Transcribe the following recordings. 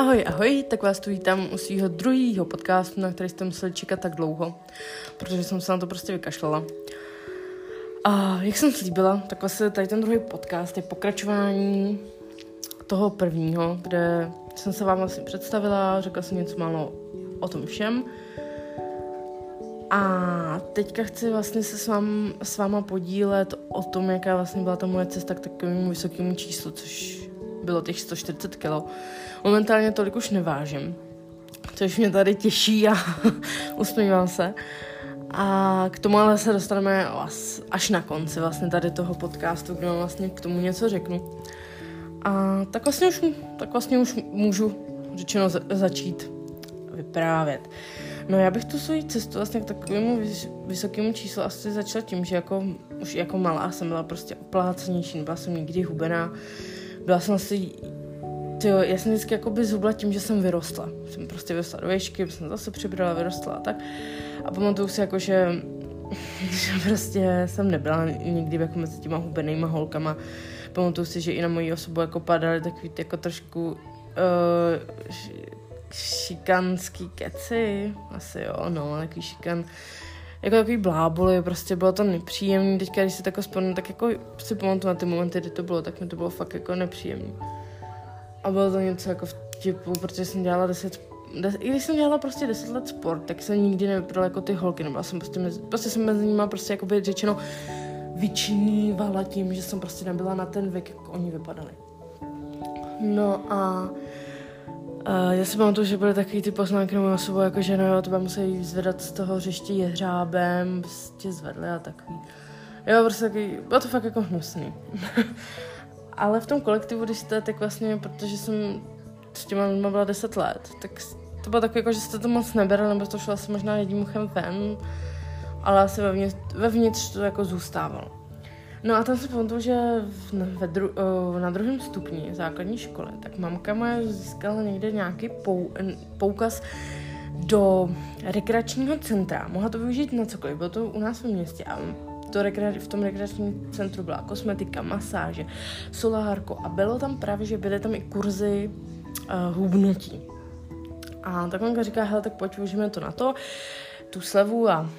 Ahoj, ahoj, tak vás tu vítám u svého druhého podcastu, na který jste museli čekat tak dlouho, protože jsem se na to prostě vykašlala. A jak jsem slíbila, tak vlastně tady ten druhý podcast je pokračování toho prvního, kde jsem se vám vlastně představila, řekla jsem něco málo o tom všem. A teďka chci vlastně se s, vám, s váma podílet o tom, jaká vlastně byla ta moje cesta k takovému vysokému číslu, což bylo těch 140 kg. Momentálně tolik už nevážím, což mě tady těší a usmívám se. A k tomu ale se dostaneme až na konci vlastně tady toho podcastu, kde vlastně k tomu něco řeknu. A tak vlastně už, tak vlastně už můžu řečeno začít vyprávět. No já bych tu svoji cestu vlastně k takovému vysokému číslu asi začala tím, že jako, už jako malá jsem byla prostě oplácenější, nebyla jsem nikdy hubená, byla jsem asi, tyjo, já jsem vždycky jako by zhubla tím, že jsem vyrostla. Jsem prostě vyrostla do výšky, jsem zase přibrala, vyrostla a tak. A pamatuju si jako, že, že prostě jsem nebyla nikdy jako mezi těma hubenýma holkama. Pamatuju si, že i na moji osobu jako padaly takový jako trošku uh, šikanský keci, asi jo, no, takový šikan, jako takový bláboli, prostě bylo to nepříjemný, teďka když si tak vzpomínám, tak jako si pamatuju na ty momenty, kdy to bylo, tak mi to bylo fakt jako nepříjemný. A bylo to něco jako vtipu, protože jsem dělala 10 des, i když jsem dělala prostě 10 let sport, tak jsem nikdy nevypadala jako ty holky, nebo jsem prostě, mezi, prostě jsem mezi nimi prostě jako by řečeno vyčinívala tím, že jsem prostě nebyla na ten věk, jak oni vypadali. No a Uh, já si pamatuju, že byly takový ty poznámky na osobu, jako že no jo, to musí zvedat z toho hřiště jehřábem, prostě zvedli a takový. Jo, prostě takový, bylo to fakt jako hnusný. Ale v tom kolektivu, když jste, tak vlastně, protože jsem s těma lidma byla 10 let, tak to bylo takové, jako, že jste to moc neberali, nebo to šlo asi možná jedním uchem ven, ale asi vevnitř, vevnitř to jako zůstávalo. No a tam se pamatuju, že ve dru, na druhém stupni základní školy, tak mamka moje získala někde nějaký pou, poukaz do rekreačního centra. Mohla to využít na cokoliv, bylo to u nás v městě a to rekre, v tom rekreačním centru byla kosmetika, masáže, solárko a bylo tam právě, že byly tam i kurzy uh, hubnutí. A tak mamka říká, hele, tak pojď, to na to, tu slevu a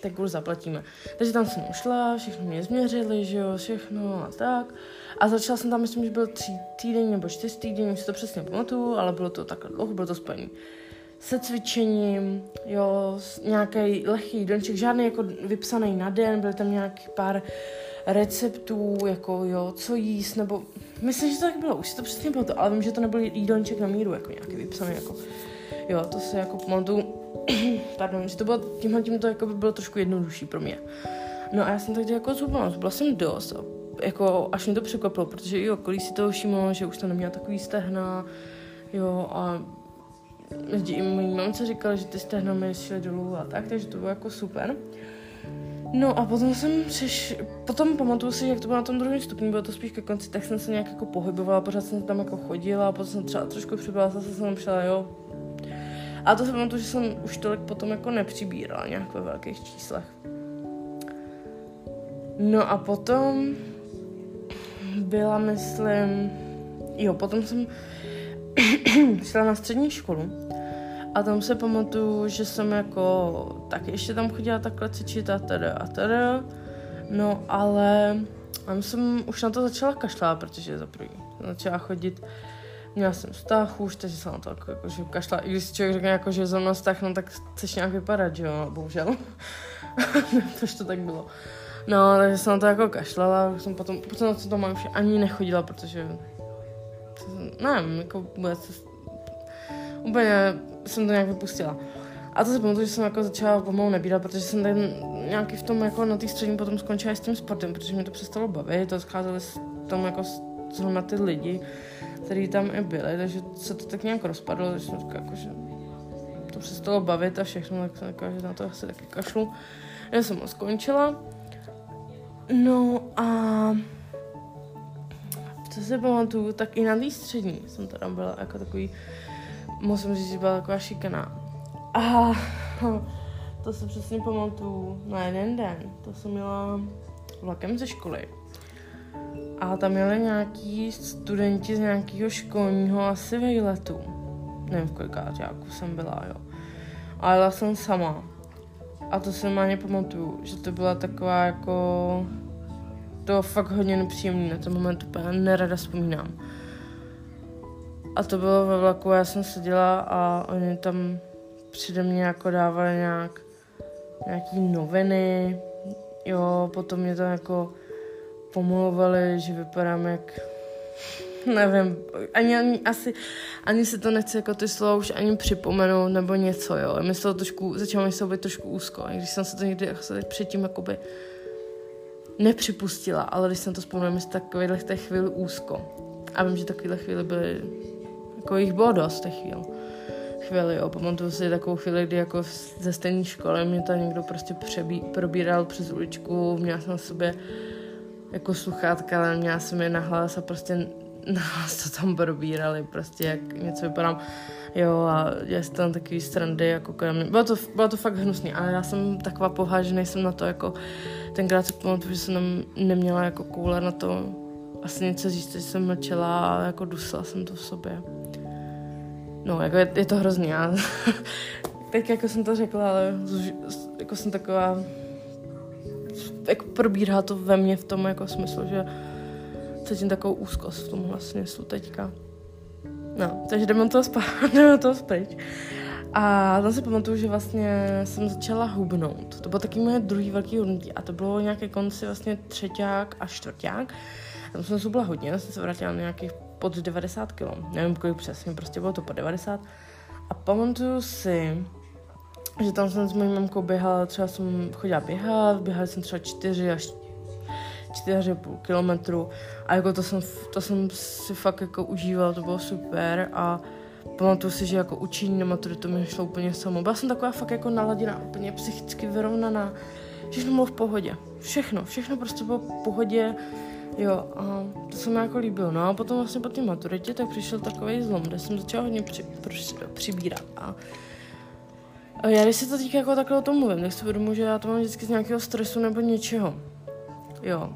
tak kurz zaplatíme. Takže tam jsem ušla, všechno mě změřili, že jo, všechno a tak. A začala jsem tam, myslím, že byl tři týden nebo čtyři týdny, už si to přesně pamatuju, ale bylo to takhle dlouho, bylo to spojené se cvičením, jo, nějaký lehký jídelníček, žádný jako vypsaný na den, byl tam nějaký pár receptů, jako jo, co jíst, nebo myslím, že to tak bylo, už si to přesně pamatuju, ale vím, že to nebyl jídelníček na míru, jako nějaký vypsaný, jako jo, to se jako pamatuju, pardon, že to bylo, tímhle tím to jako by bylo trošku jednodušší pro mě. No a já jsem tak jako zhubla, zhubla jsem dost, jako až mě to překvapilo, protože i okolí si toho všimlo, že už to neměla takový stehna, jo, a lidi i mojí mamce říkali, že ty stehna mi šly dolů a tak, takže to bylo jako super. No a potom jsem přeš, potom pamatuju si, jak to bylo na tom druhém stupni, bylo to spíš ke konci, tak jsem se nějak jako pohybovala, pořád jsem tam jako chodila a potom jsem třeba trošku přibrala, zase jsem přišla, jo, a to se pamatuju, že jsem už tolik potom jako nepřibírala nějak ve velkých číslech. No a potom byla, myslím, jo, potom jsem šla na střední školu a tam se pamatuju, že jsem jako tak ještě tam chodila takhle cvičit a teda a teda. No ale tam jsem už na to začala kašlat, protože za první začala chodit měla jsem vztah už, takže jsem na to jako, že kašla. I když člověk řekne, jako, že za mnou vztah, no tak chceš nějak vypadat, že jo, bohužel. Tož to tak bylo. No, takže jsem na to jako kašlala, jsem potom, potom na to už ani nechodila, protože nevím, jako vůbec úplně jsem to nějak vypustila. A to se pamatuju, že jsem jako začala pomalu nebírat, protože jsem ten nějaký v tom jako na té střední potom skončila s tím sportem, protože mě to přestalo bavit, to scházeli s tom jako na ty lidi, který tam i byli, takže se to tak nějak rozpadlo, takže jsem říkala, jako, že to přestalo bavit a všechno, tak jsem říkala, že na to asi taky kašlu. Já jsem ho skončila. No a co si pamatuju, tak i na té střední jsem teda byla jako takový, musím říct, že byla taková šikaná. A to se přesně pamatuju na jeden den. To jsem měla vlakem ze školy a tam měli nějaký studenti z nějakého školního asi vejletu. nevím v kolikáťáku jsem byla, jo. Ale jela jsem sama. A to si ani pamatuju, že to byla taková jako... To fakt hodně nepříjemný, na ten moment úplně nerada vzpomínám. A to bylo ve vlaku, já jsem seděla a oni tam přede mě jako dávali nějak nějaký noviny, jo, potom mě tam jako pomluvali, že vypadám jak nevím, ani, ani, asi, ani si to nechci jako ty slova už ani připomenout nebo něco, jo. Mi se to trošku, začalo mi se být trošku úzko, i když jsem se to někdy se předtím jakoby nepřipustila, ale když jsem to vzpomněla, mi se takovýhle té chvíli úzko. A vím, že takovéhle chvíli byly, jako jich bylo dost těch chvíli chvíli, jo. Pamatuju si takovou chvíli, kdy jako ze stejné školy mě tam někdo prostě přebí, probíral přes uličku, měla jsem na sobě jako sluchátka, ale měla jsem je na hlas a prostě na hlas to tam probírali, prostě jak něco vypadám. Jo, a já jsem tam takový strandy, jako kolem mě. Bylo to, bylo to fakt hnusný, ale já jsem taková poha, že nejsem na to jako, tenkrát si pamatuju, že jsem neměla jako koule na to asi něco říct, že jsem mlčela a jako dusila jsem to v sobě. No, jako je, je to hrozný. Já teď jako jsem to řekla, ale jako jsem taková jako probírá to ve mně v tom jako smyslu, že cítím takovou úzkost v tom vlastně smyslu teďka. No, takže jdeme to spát, jdeme to. A tam si pamatuju, že vlastně jsem začala hubnout. To bylo taky moje druhý velký hubnutí a to bylo nějaké konci vlastně třeťák a čtvrták. Tam jsem zhubla hodně, jsem se vrátila na nějakých pod 90 kg. Nevím, kolik přesně, prostě bylo to pod 90. A pamatuju si, že tam jsem s mojí mamkou běhala, třeba jsem chodila běhat, běhali jsem třeba 4 až 4,5 kilometru a jako to jsem, to jsem si fakt jako užívala, to bylo super a pamatuju si, že jako učení na maturitu mi šlo úplně samo. Byla jsem taková fakt jako naladěná, úplně psychicky vyrovnaná, všechno bylo v pohodě. Všechno, všechno prostě bylo v pohodě Jo, a to se mi jako líbilo. No a potom vlastně po té maturitě tak přišel takový zlom, kde jsem začala hodně při, při, přibírat. A já když se to týká jako takhle o tom mluvím, tak si uvědomuji, že já to mám vždycky z nějakého stresu nebo něčeho. Jo.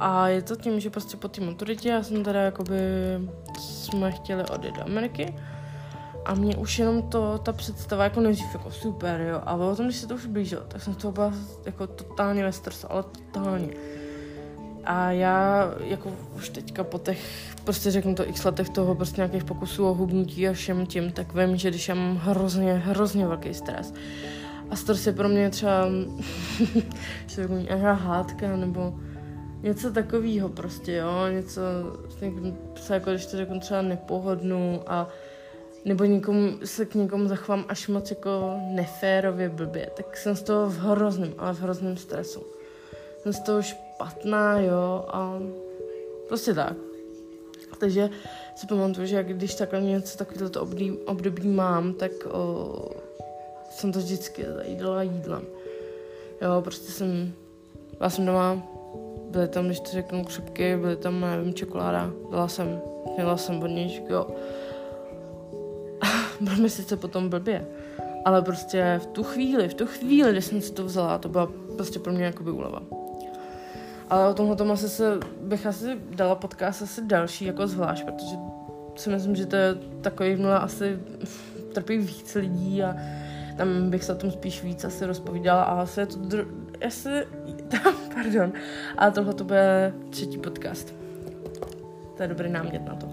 A je to tím, že prostě po té maturitě já jsem teda jakoby, jsme chtěli odjet do Ameriky a mě už jenom to, ta představa jako nejdřív jako super, jo. A potom, když se to už blížilo, tak jsem z toho byla jako totálně ve stresu, ale totálně. A já jako už teďka po těch, prostě řeknu to x letech toho prostě nějakých pokusů o hubnutí a všem tím, tak vím, že když já mám hrozně, hrozně velký stres. A stres je pro mě třeba, nějaká hádka nebo něco takového prostě, jo, něco, se jako když to řeknu třeba nepohodnu a nebo někomu, se k někomu zachovám až moc jako neférově blbě, tak jsem z toho v hrozném, ale v hrozném stresu. Jsem z toho špatná, jo, a prostě tak. Takže si pamatuju, že když takhle něco takového období, období mám, tak o, jsem to vždycky zajídala jídlem. Jo, prostě jsem, byla jsem doma, byly tam, když to řeknu, křupky, byly tam, nevím, čokoláda, dala jsem, měla jsem vodničku, jo. Bylo mi sice potom blbě, ale prostě v tu chvíli, v tu chvíli, kdy jsem si to vzala, to byla prostě pro mě jakoby úleva. Ale o tomhle tomu asi se, bych asi dala podcast asi další jako zvlášť, protože si myslím, že to je takový mhle asi trpí víc lidí a tam bych se o tom spíš víc asi rozpovídala a asi je to dru- asi, pardon, ale tohle to bude třetí podcast. To je dobrý námět na to.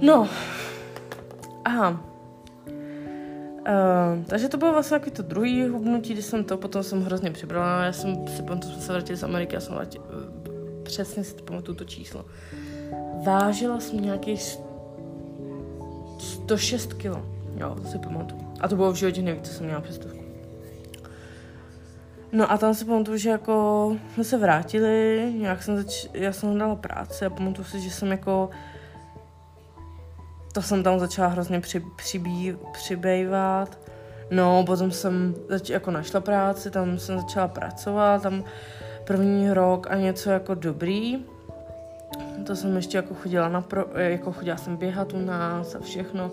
No, aha, Uh, takže to bylo vlastně takový to druhý hubnutí, když jsem to, potom jsem hrozně přibrala, já jsem si potom jsme se vrátili z Ameriky, já jsem vrátila, uh, přesně si pamatuju to číslo. Vážila jsem nějakých 106 kilo, jo, to si pamatuju. A to bylo v životě nejvíc, co jsem měla přestovku. No a tam si pamatuju, že jako jsme se vrátili, nějak jsem zač- já jsem dala práci a pamatuju si, že jsem jako to jsem tam začala hrozně při, přibý, přibývat. No, potom jsem zač, jako našla práci, tam jsem začala pracovat, tam první rok a něco jako dobrý. To jsem ještě jako chodila na pro, jako chodila jsem běhat u nás a všechno.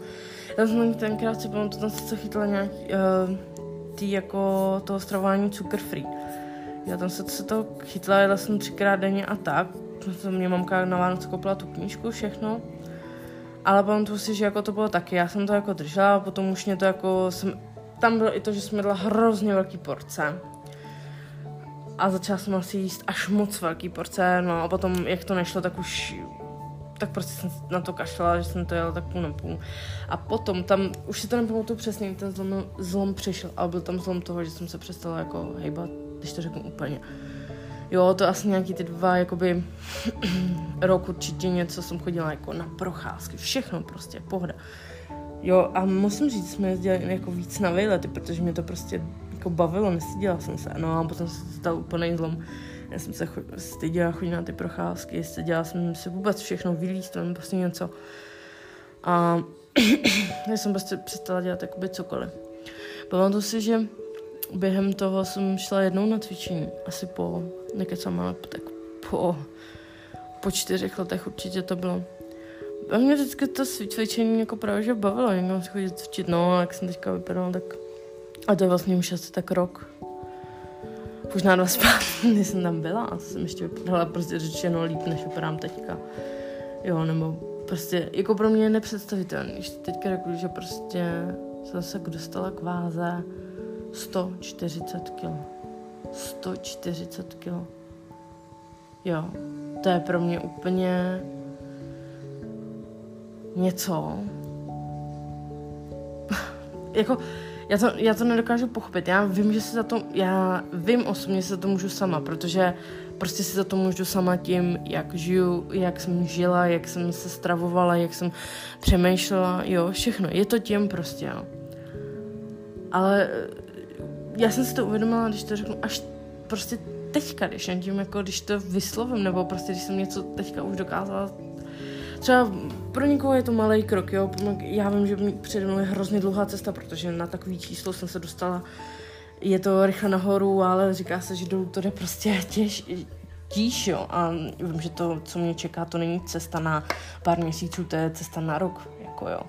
Já jsem tenkrát si pamatuju, tam se chytla nějaký, uh, tý jako toho stravování cukr free. Já tam se, se to chytla, jela jsem třikrát denně a tak. To mě mamka na Vánoce koupila tu knížku, všechno. Ale pamatuju si, že jako to bylo taky, já jsem to jako držela, potom už mě to jako, jsem, tam bylo i to, že jsem jedla hrozně velký porce. A začala jsem asi jíst až moc velký porce, no a potom, jak to nešlo, tak už tak prostě jsem na to kašlala, že jsem to jela tak půl na půl. A potom tam, už si to nepamatuju přesně, ten zlom, zlom přišel, ale byl tam zlom toho, že jsem se přestala jako hejbat, když to řeknu úplně. Jo, to asi nějaký ty dva, jakoby rok určitě něco jsem chodila jako na procházky, všechno prostě, pohoda. Jo, a musím říct, jsme jezdili jako víc na výlety, protože mě to prostě jako bavilo, nestyděla jsem se. No a potom se stal úplně zlom. Já jsem se styděla chodit na ty procházky, styděla jsem se vůbec všechno vylíst, tam prostě něco. A já jsem prostě přestala dělat jakoby cokoliv. Pamatuju si, že během toho jsem šla jednou na cvičení, asi po, nekecám, ale tak po, po čtyřech letech určitě to bylo. A mě vždycky to cvičení jako právě že bavilo, někdo si chodit cvičit, no a jak jsem teďka vypadala, tak a to je vlastně už asi tak rok. Možná dva zpátky, jsem tam byla a jsem ještě vypadala prostě řečeno líp, než vypadám teďka. Jo, nebo prostě, jako pro mě je nepředstavitelný, když teďka řeknu, že prostě jsem se dostala k váze 140 kg. 140 kg. Jo, to je pro mě úplně něco. jako, já to, já to nedokážu pochopit. Já vím, že si za to, já vím osobně, že se za to můžu sama, protože prostě si za to můžu sama tím, jak žiju, jak jsem žila, jak jsem se stravovala, jak jsem přemýšlela, jo, všechno. Je to tím prostě, jo. Ale já jsem si to uvědomila, když to řeknu, až prostě teďka, když jen tím, jako když to vyslovím, nebo prostě když jsem něco teďka už dokázala třeba pro někoho je to malý krok, jo. Já vím, že přede mnou je hrozně dlouhá cesta, protože na takový číslo jsem se dostala. Je to rychle nahoru, ale říká se, že dolů to jde prostě těž, tíž, jo. A vím, že to, co mě čeká, to není cesta na pár měsíců, to je cesta na rok, jako jo.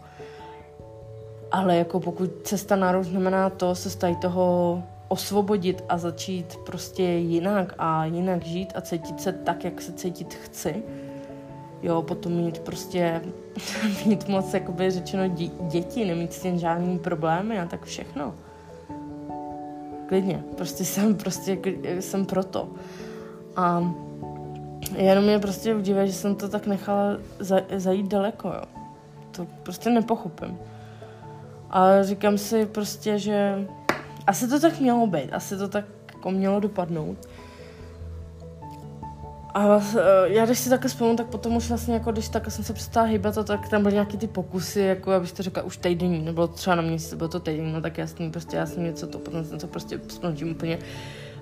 Ale jako pokud cesta na rok znamená to se stají toho osvobodit a začít prostě jinak a jinak žít a cítit se tak, jak se cítit chci, jo, potom mít prostě, mít moc, jakoby řečeno, dě- děti, nemít s tím žádný problémy a tak všechno. Klidně, prostě jsem, prostě jsem proto. A jenom mě prostě udivé, že jsem to tak nechala za, zajít daleko, jo. To prostě nepochopím. Ale říkám si prostě, že asi to tak mělo být, asi to tak jako mělo dopadnout. A uh, já když si takhle vzpomínám, tak potom už vlastně jako když takhle jsem se přestala hýbat, a tak tam byly nějaký ty pokusy, jako abych to řekla, už týdenní, nebylo třeba na měsíc, bylo to týden, no tak jasný, prostě já jsem něco to, potom jsem to prostě s úplně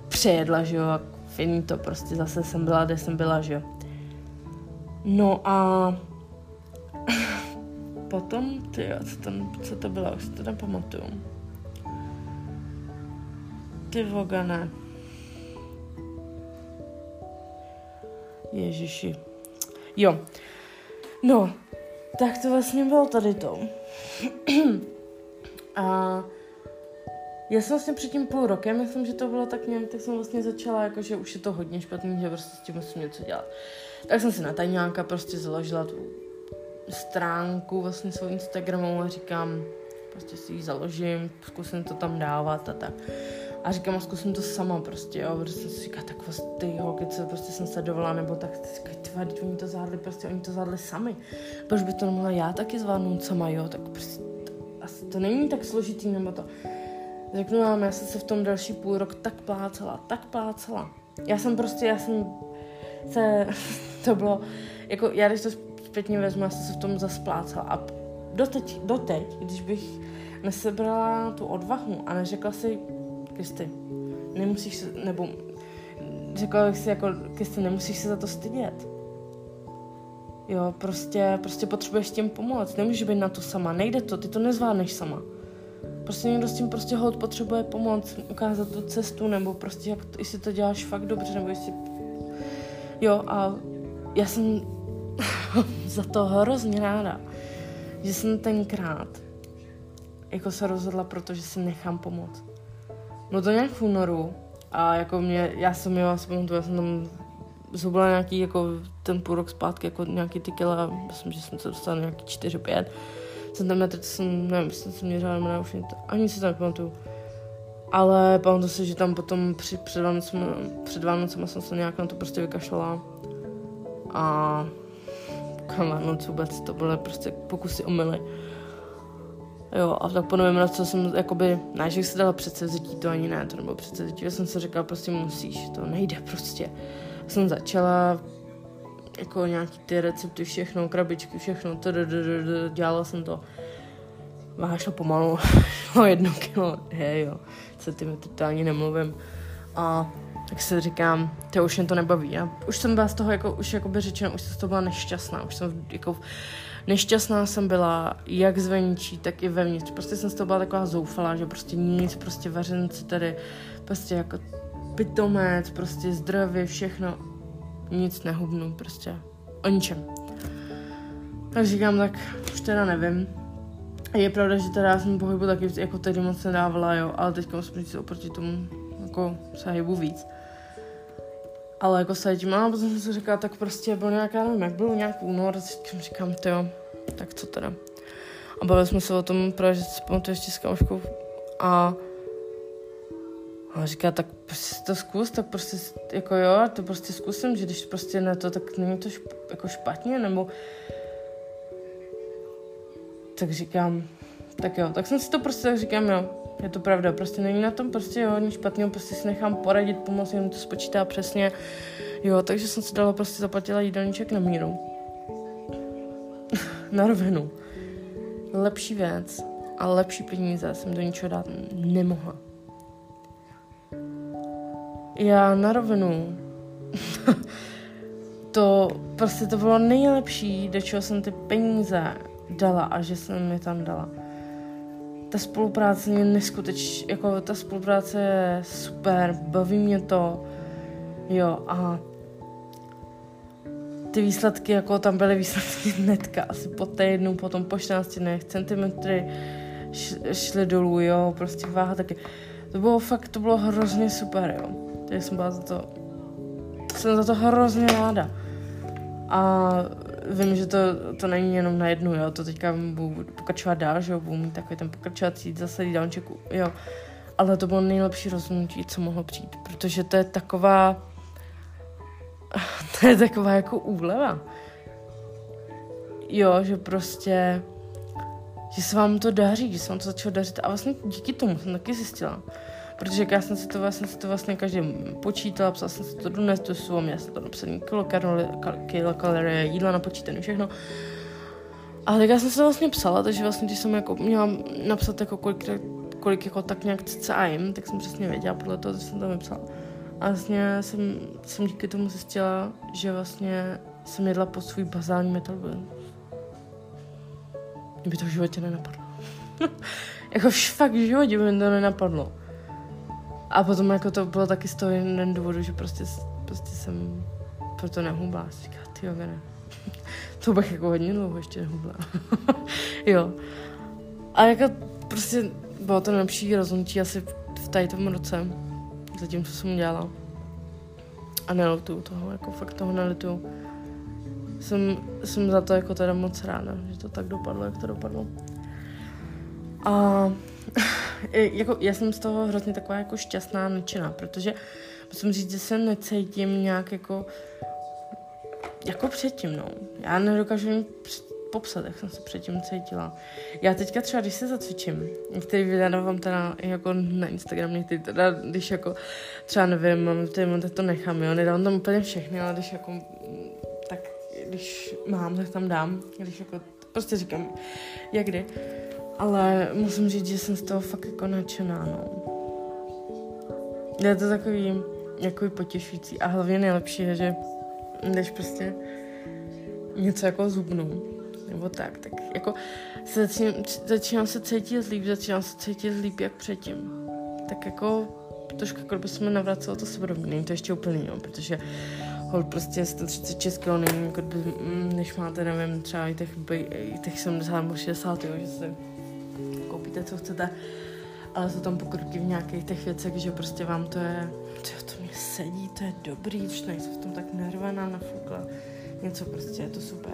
přejedla, že jo, a finí to prostě zase jsem byla, kde jsem byla, že jo. No a potom, ty jo, co, tam, co to bylo, už to nepamatuju. Ty vogane. Ježiši. Jo. No, tak to vlastně bylo tady to. A já jsem vlastně před tím půl rokem, myslím, že to bylo tak nějak, tak jsem vlastně začala, jako, že už je to hodně špatný, že prostě s tím musím něco dělat. Tak jsem si na tajňáka prostě založila tu stránku vlastně svou Instagramu a říkám, prostě si ji založím, zkusím to tam dávat a tak. A říkám, a zkusím to sama prostě, jo, jsem si říkala, tak vlastně ty holky, co prostě jsem sledovala, nebo tak, říkají, ty oni to zvládli, prostě oni to zvládli sami. Proč by to nemohla já taky zvládnout sama, jo, tak prostě, asi to není tak složitý, nebo to. Řeknu vám, já jsem se v tom další půl rok tak plácela, tak plácela. Já jsem prostě, já jsem se, to bylo, jako já když to zpětně vezmu, já jsem se v tom zasplácela a doteď, doteď, když bych nesebrala tu odvahu a neřekla si, Kristy, nemusíš se, nebo řekla bych si jako, Kristy, nemusíš se za to stydět. Jo, prostě, prostě potřebuješ tím pomoct, nemůžeš být na to sama, nejde to, ty to nezvládneš sama. Prostě někdo s tím prostě hold potřebuje pomoct, ukázat tu cestu, nebo prostě jak jestli to děláš fakt dobře, nebo jestli... Jo, a já jsem za to hrozně ráda, že jsem tenkrát jako se rozhodla, protože si nechám pomoct. No to nějak v únoru a jako mě, já jsem jo, já jsem tam zhubla nějaký, jako ten půl rok zpátky, jako nějaký ty kila, myslím, že jsem se dostala nějaký 4-5 centimetr, to jsem, nevím, jsem se měřila, nebo už ani si to nepamatuju. Ale pamatuju si, že tam potom při, před Vánocem, před Vánocem jsem se nějak na to prostě vykašlala. A kolem Vánoc vůbec to byly prostě pokusy o mily. Jo, a tak po novém roce jsem, jakoby, ne, že se dala předsevzetí, to ani ne, to nebylo předsevzetí, já jsem se říkala, prostě musíš, to nejde prostě. Jsem začala jako nějaký ty recepty, všechno, krabičky, všechno, dělala jsem to. Vášla pomalu, o jedno kilo, hej jo, centimetr, to ani nemluvím. A tak se říkám, to už mě to nebaví. Já už jsem byla z toho, jako, už jako by řečeno, už jsem z toho byla nešťastná, už jsem jako nešťastná jsem byla jak zvenčí, tak i vevnitř. Prostě jsem z toho byla taková zoufalá, že prostě nic, prostě vařenci tady, prostě jako pitomec, prostě zdravě, všechno nic nehubnu, prostě o ničem. Tak říkám, tak už teda nevím. Je pravda, že teda já jsem pohybu taky jako tedy moc nedávala, jo, ale teďka musím říct oproti tomu, jako se hybu víc. Ale jako se tím, a potom jsem si říkala, tak prostě byl nějaká, nevím, jak byl nějak únor, a říkám, jo, tak co teda. A bavili jsme se o tom, právě, že si pamatuju ještě s kamoškou a a říká, tak prostě to zkus, tak prostě, jako jo, to prostě zkusím, že když prostě na to, tak není to šp, jako špatně, nebo tak říkám, tak jo, tak jsem si to prostě tak říkám, jo, je to pravda, prostě není na tom prostě jo, nic špatného, prostě si nechám poradit, pomoct, jenom to spočítá přesně, jo, takže jsem si dala prostě zaplatila jídelníček na míru. na rovinu. Lepší věc a lepší peníze jsem do ničeho dát nemohla já na rovinu. to prostě to bylo nejlepší, do čeho jsem ty peníze dala a že jsem je tam dala. Ta spolupráce je neskutečná, jako ta spolupráce je super, baví mě to, jo, a ty výsledky, jako tam byly výsledky hnedka, asi po týdnu, potom po 14 dnech, centimetry šly dolů, jo, prostě váha taky. To bylo fakt, to bylo hrozně super, jo. Takže jsem byla za to, jsem za to hrozně ráda. A vím, že to, to není jenom na jednu, jo, to teďka budu pokračovat dál, že jo, budu mít takový ten pokračovací zase jídelníček, jo. Ale to bylo nejlepší rozhodnutí, co mohlo přijít, protože to je taková, to je taková jako úleva. Jo, že prostě, že se vám to daří, že se vám to začalo dařit a vlastně díky tomu jsem taky zjistila, Protože já jsem si to vlastně, si to vlastně každý počítala, psala jsem si to do Nestusu, měla jsem to napsaný kilokalorie, jídla napočítané, všechno. A tak já jsem se to vlastně psala, takže vlastně, když jsem jako měla napsat jako kolik, kolik jako tak nějak cca tak jsem přesně věděla podle toho, co jsem tam vypsala. A vlastně jsem, jsem díky tomu zjistila, že vlastně jsem jedla po svůj bazální metabolismus. Mě by to v životě nenapadlo. jako fakt v životě by mi to nenapadlo. A potom jako to bylo taky z toho jeden důvodu, že prostě, prostě jsem proto nehubla. Říká, ty jo, ne. to bych jako hodně dlouho ještě nehubla. jo. A jako prostě bylo to nejlepší rozhodnutí asi v tady tom roce, zatím, co jsem dělala. A nelituju toho, jako fakt toho nelituju. Jsem, jsem za to jako teda moc ráda, že to tak dopadlo, jak to dopadlo. A jako, já jsem z toho hrozně taková jako šťastná, nadšená, protože musím říct, že se necítím nějak jako jako předtím, no. Já nedokážu jim popsat, jak jsem se předtím cítila. Já teďka třeba, když se zacvičím, některý videa dávám teda jako na Instagram, některý teda, když jako třeba nevím, mám tady, tak to nechám, jo, nedávám tam úplně všechny, ale když jako, tak když mám, tak tam dám, když jako, prostě říkám, jak kdy. Ale musím říct, že jsem z toho fakt jako nadšená, no. Je to takový, jako potěšující a hlavně nejlepší je, že když prostě něco jako zubnu, nebo tak, tak jako se začínám, začínám se cítit líp, začínám se cítit líp jak předtím. Tak jako trošku jako by jsme navracelo to sebedomí, není to ještě úplně, jo, protože hol prostě 136 kg není, jako by, mm, než máte, nevím, třeba i těch, i těch 70 nebo 60, jo, že se koupíte, co chcete. ale jsou tam pokroky v nějakých těch věcech, že prostě vám to je, to, to mě sedí, to je dobrý, už nejsem v tom tak nervaná, nafukla, něco prostě, je to super.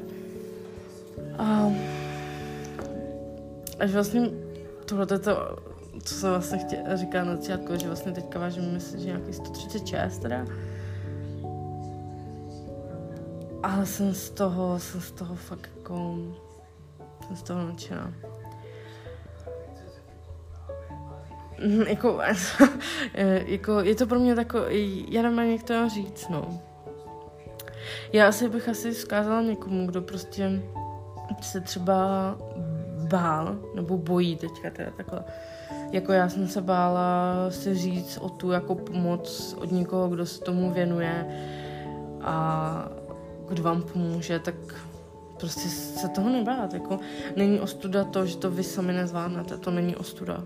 A, až vlastně tohle to, co se vlastně chtě, říká na začátku, že vlastně teďka vážím, myslím, že nějaký 136 teda. Ale jsem z toho, jsem z toho fakt jako, jsem z toho nadšená. Jako, jako, je to pro mě takový, já nevím, jak to říct, no. Já asi bych asi vzkázala někomu, kdo prostě se třeba bál, nebo bojí teďka teda takhle. Jako já jsem se bála si říct o tu jako pomoc od někoho, kdo se tomu věnuje a kdo vám pomůže, tak prostě se toho nebát. Jako, není ostuda to, že to vy sami nezvládnete, to není ostuda.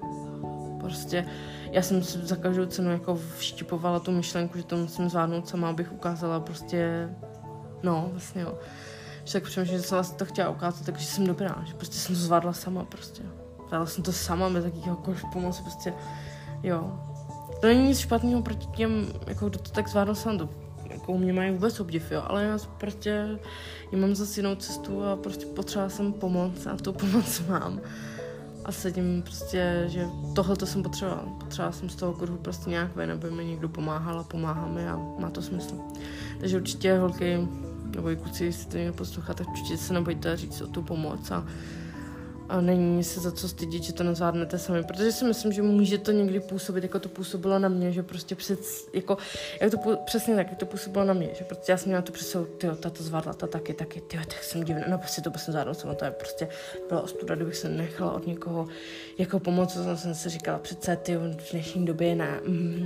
Prostě já jsem si za každou cenu jako vštipovala tu myšlenku, že to musím zvládnout sama, abych ukázala prostě, no vlastně jo. Že tak přemýšlím, že jsem vlastně to chtěla ukázat, takže jsem dobrá, že prostě jsem to zvládla sama prostě. Zvládla jsem to sama bez jakýhokoliv pomoci, prostě, jo. To není nic špatného proti těm, jako kdo to tak zvládl sám, to jako mě mají vůbec obdiv, jo, ale já prostě já mám zase jinou cestu a prostě potřeba jsem pomoc a tu pomoc mám. A sedím prostě, že tohle to jsem potřebovala. Potřebovala jsem z toho kruhu prostě nějak ven, aby mi někdo pomáhal a pomáhá mi a má to smysl. Takže určitě holky, nebo i kluci, jestli to někdo poslouchá, tak určitě se nebojte říct o tu pomoc a a není se za co stydět, že to nezvládnete sami, protože si myslím, že může to někdy působit, jako to působilo na mě, že prostě před, jako, jak to, přesně tak, jak to působilo na mě, že prostě já jsem měla tu představu, ty ta to zvládla, ta taky, taky, ty tak jsem divná, no prostě to prostě zvládla sama, to je prostě byla ostuda, kdybych se nechala od někoho jako pomoc, co jsem si říkala, přece ty v dnešní době na,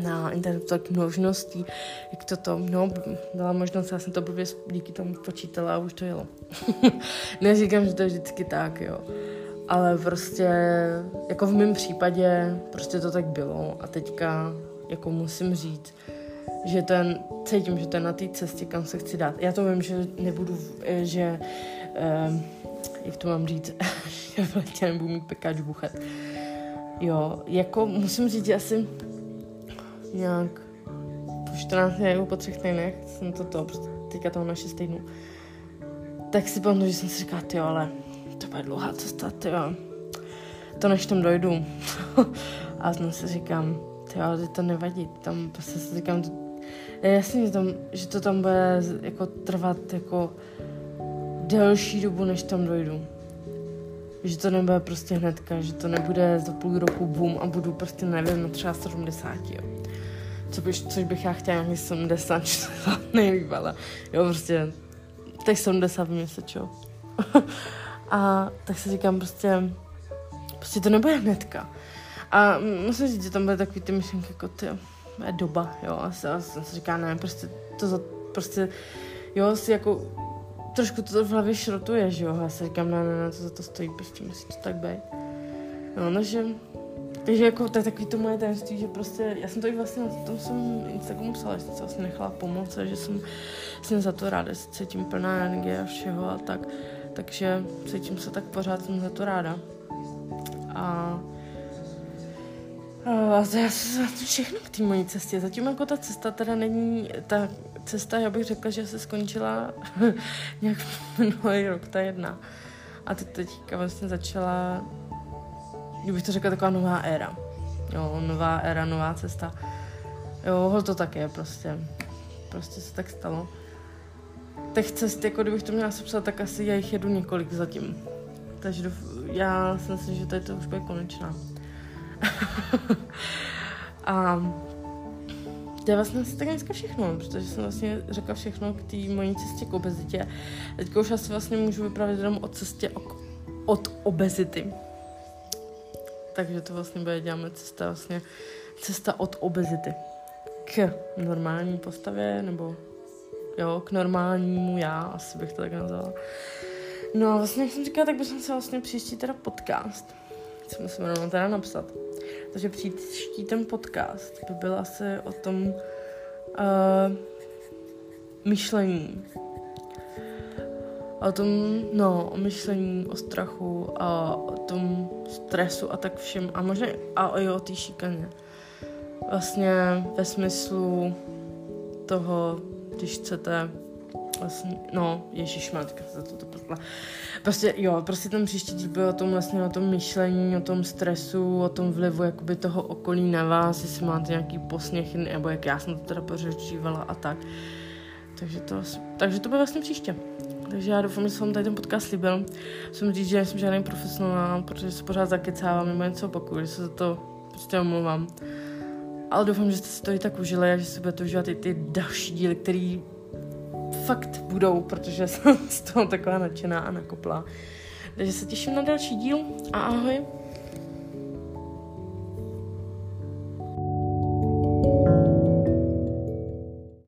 na internetu tak množností, jak to to, no, byla možnost, já jsem to blbě díky tomu počítala a už to jelo. Neříkám, že to je vždycky tak, jo ale prostě jako v mém případě prostě to tak bylo a teďka jako musím říct, že ten, cítím, že to je na té cestě, kam se chci dát. Já to vím, že nebudu, že, eh, jak to mám říct, že v letě nebudu mít pekáč buchat. Jo, jako musím říct, že asi nějak po 14 nebo po třech týdnech jsem to to, prostě teďka toho na 6 týdnů, tak si pamatuju, že jsem si říkala, ty ale to bude dlouhá cesta, ty To než tam dojdu. a znovu si říkám, ty ale to nevadí, tam prostě si říkám, to, je jasně, že, tam, že to tam bude jako trvat jako delší dobu, než tam dojdu. Že to nebude prostě hnedka, že to nebude za půl roku boom a budu prostě, nevím, třeba 70, jo. Co bych, což bych já chtěla nějaký 70, nejlíp, ale jo, prostě těch 70 měsíc, jo. A tak si říkám prostě, prostě to nebude hnedka. A musím říct, že tam byly takový ty myšlenky jako ty, je doba, jo, a jsem si říká, ne, prostě to za, prostě, jo, si jako trošku to v hlavě šrotuje, že jo, a já si říkám, ne, ne, ne, to za to stojí, prostě musí to tak být. No, takže, takže jako to je takový to moje tajemství, že prostě, já jsem to i vlastně na tom jsem Instagramu psala, že jsem se vlastně nechala pomoct a že jsem, jsem za to ráda, že se cítím plná energie a všeho a tak. Takže cítím se tak pořád, jsem za to ráda. A a já se za to všechno k té mojí cestě. Zatím jako ta cesta teda není, ta cesta, já bych řekla, že se skončila nějak minulý rok, ta jedna. A teď teďka vlastně začala, kdybych to řekla, taková nová éra. Jo, nová éra, nová cesta. Jo, to tak je prostě. Prostě se tak stalo těch cest, jako kdybych to měla sepsat, tak asi já jich jedu několik zatím. Takže do, já si myslím, že tady to už bude konečná. a to je vlastně asi tak dneska všechno, protože jsem vlastně řekla všechno k té mojí cestě k obezitě. Teďka už asi vlastně můžu vyprávět jenom o cestě od, od obezity. Takže to vlastně bude děláme cesta vlastně cesta od obezity k normální postavě nebo jo, k normálnímu já, asi bych to tak nazvala. No a vlastně, jak jsem říkala, tak bych se vlastně příští teda podcast, co musím rovnou teda napsat. Takže příští ten podcast by byl asi o tom uh, myšlení. o tom, no, o myšlení, o strachu a o tom stresu a tak všem a možná a i o té šikaně. Vlastně ve smyslu toho, když chcete vlastně, no, Ježíš matka, za to to potla. Prostě, jo, prostě ten příští díl byl o tom vlastně, o tom myšlení, o tom stresu, o tom vlivu jakoby toho okolí na vás, jestli máte nějaký posměchy, nebo jak já jsem to teda pořečívala a tak. Takže to, takže to bude vlastně příště. Takže já doufám, že se vám tady ten podcast líbil. Musím říct, že nejsem žádný profesionál, protože se pořád zakecávám nebo něco opakuju, že se za to prostě omlouvám. Ale doufám, že jste si to i tak užili a že si budete užívat i ty další díly, který fakt budou, protože jsem z toho taková nadšená a nakopla. Takže se těším na další díl a ahoj.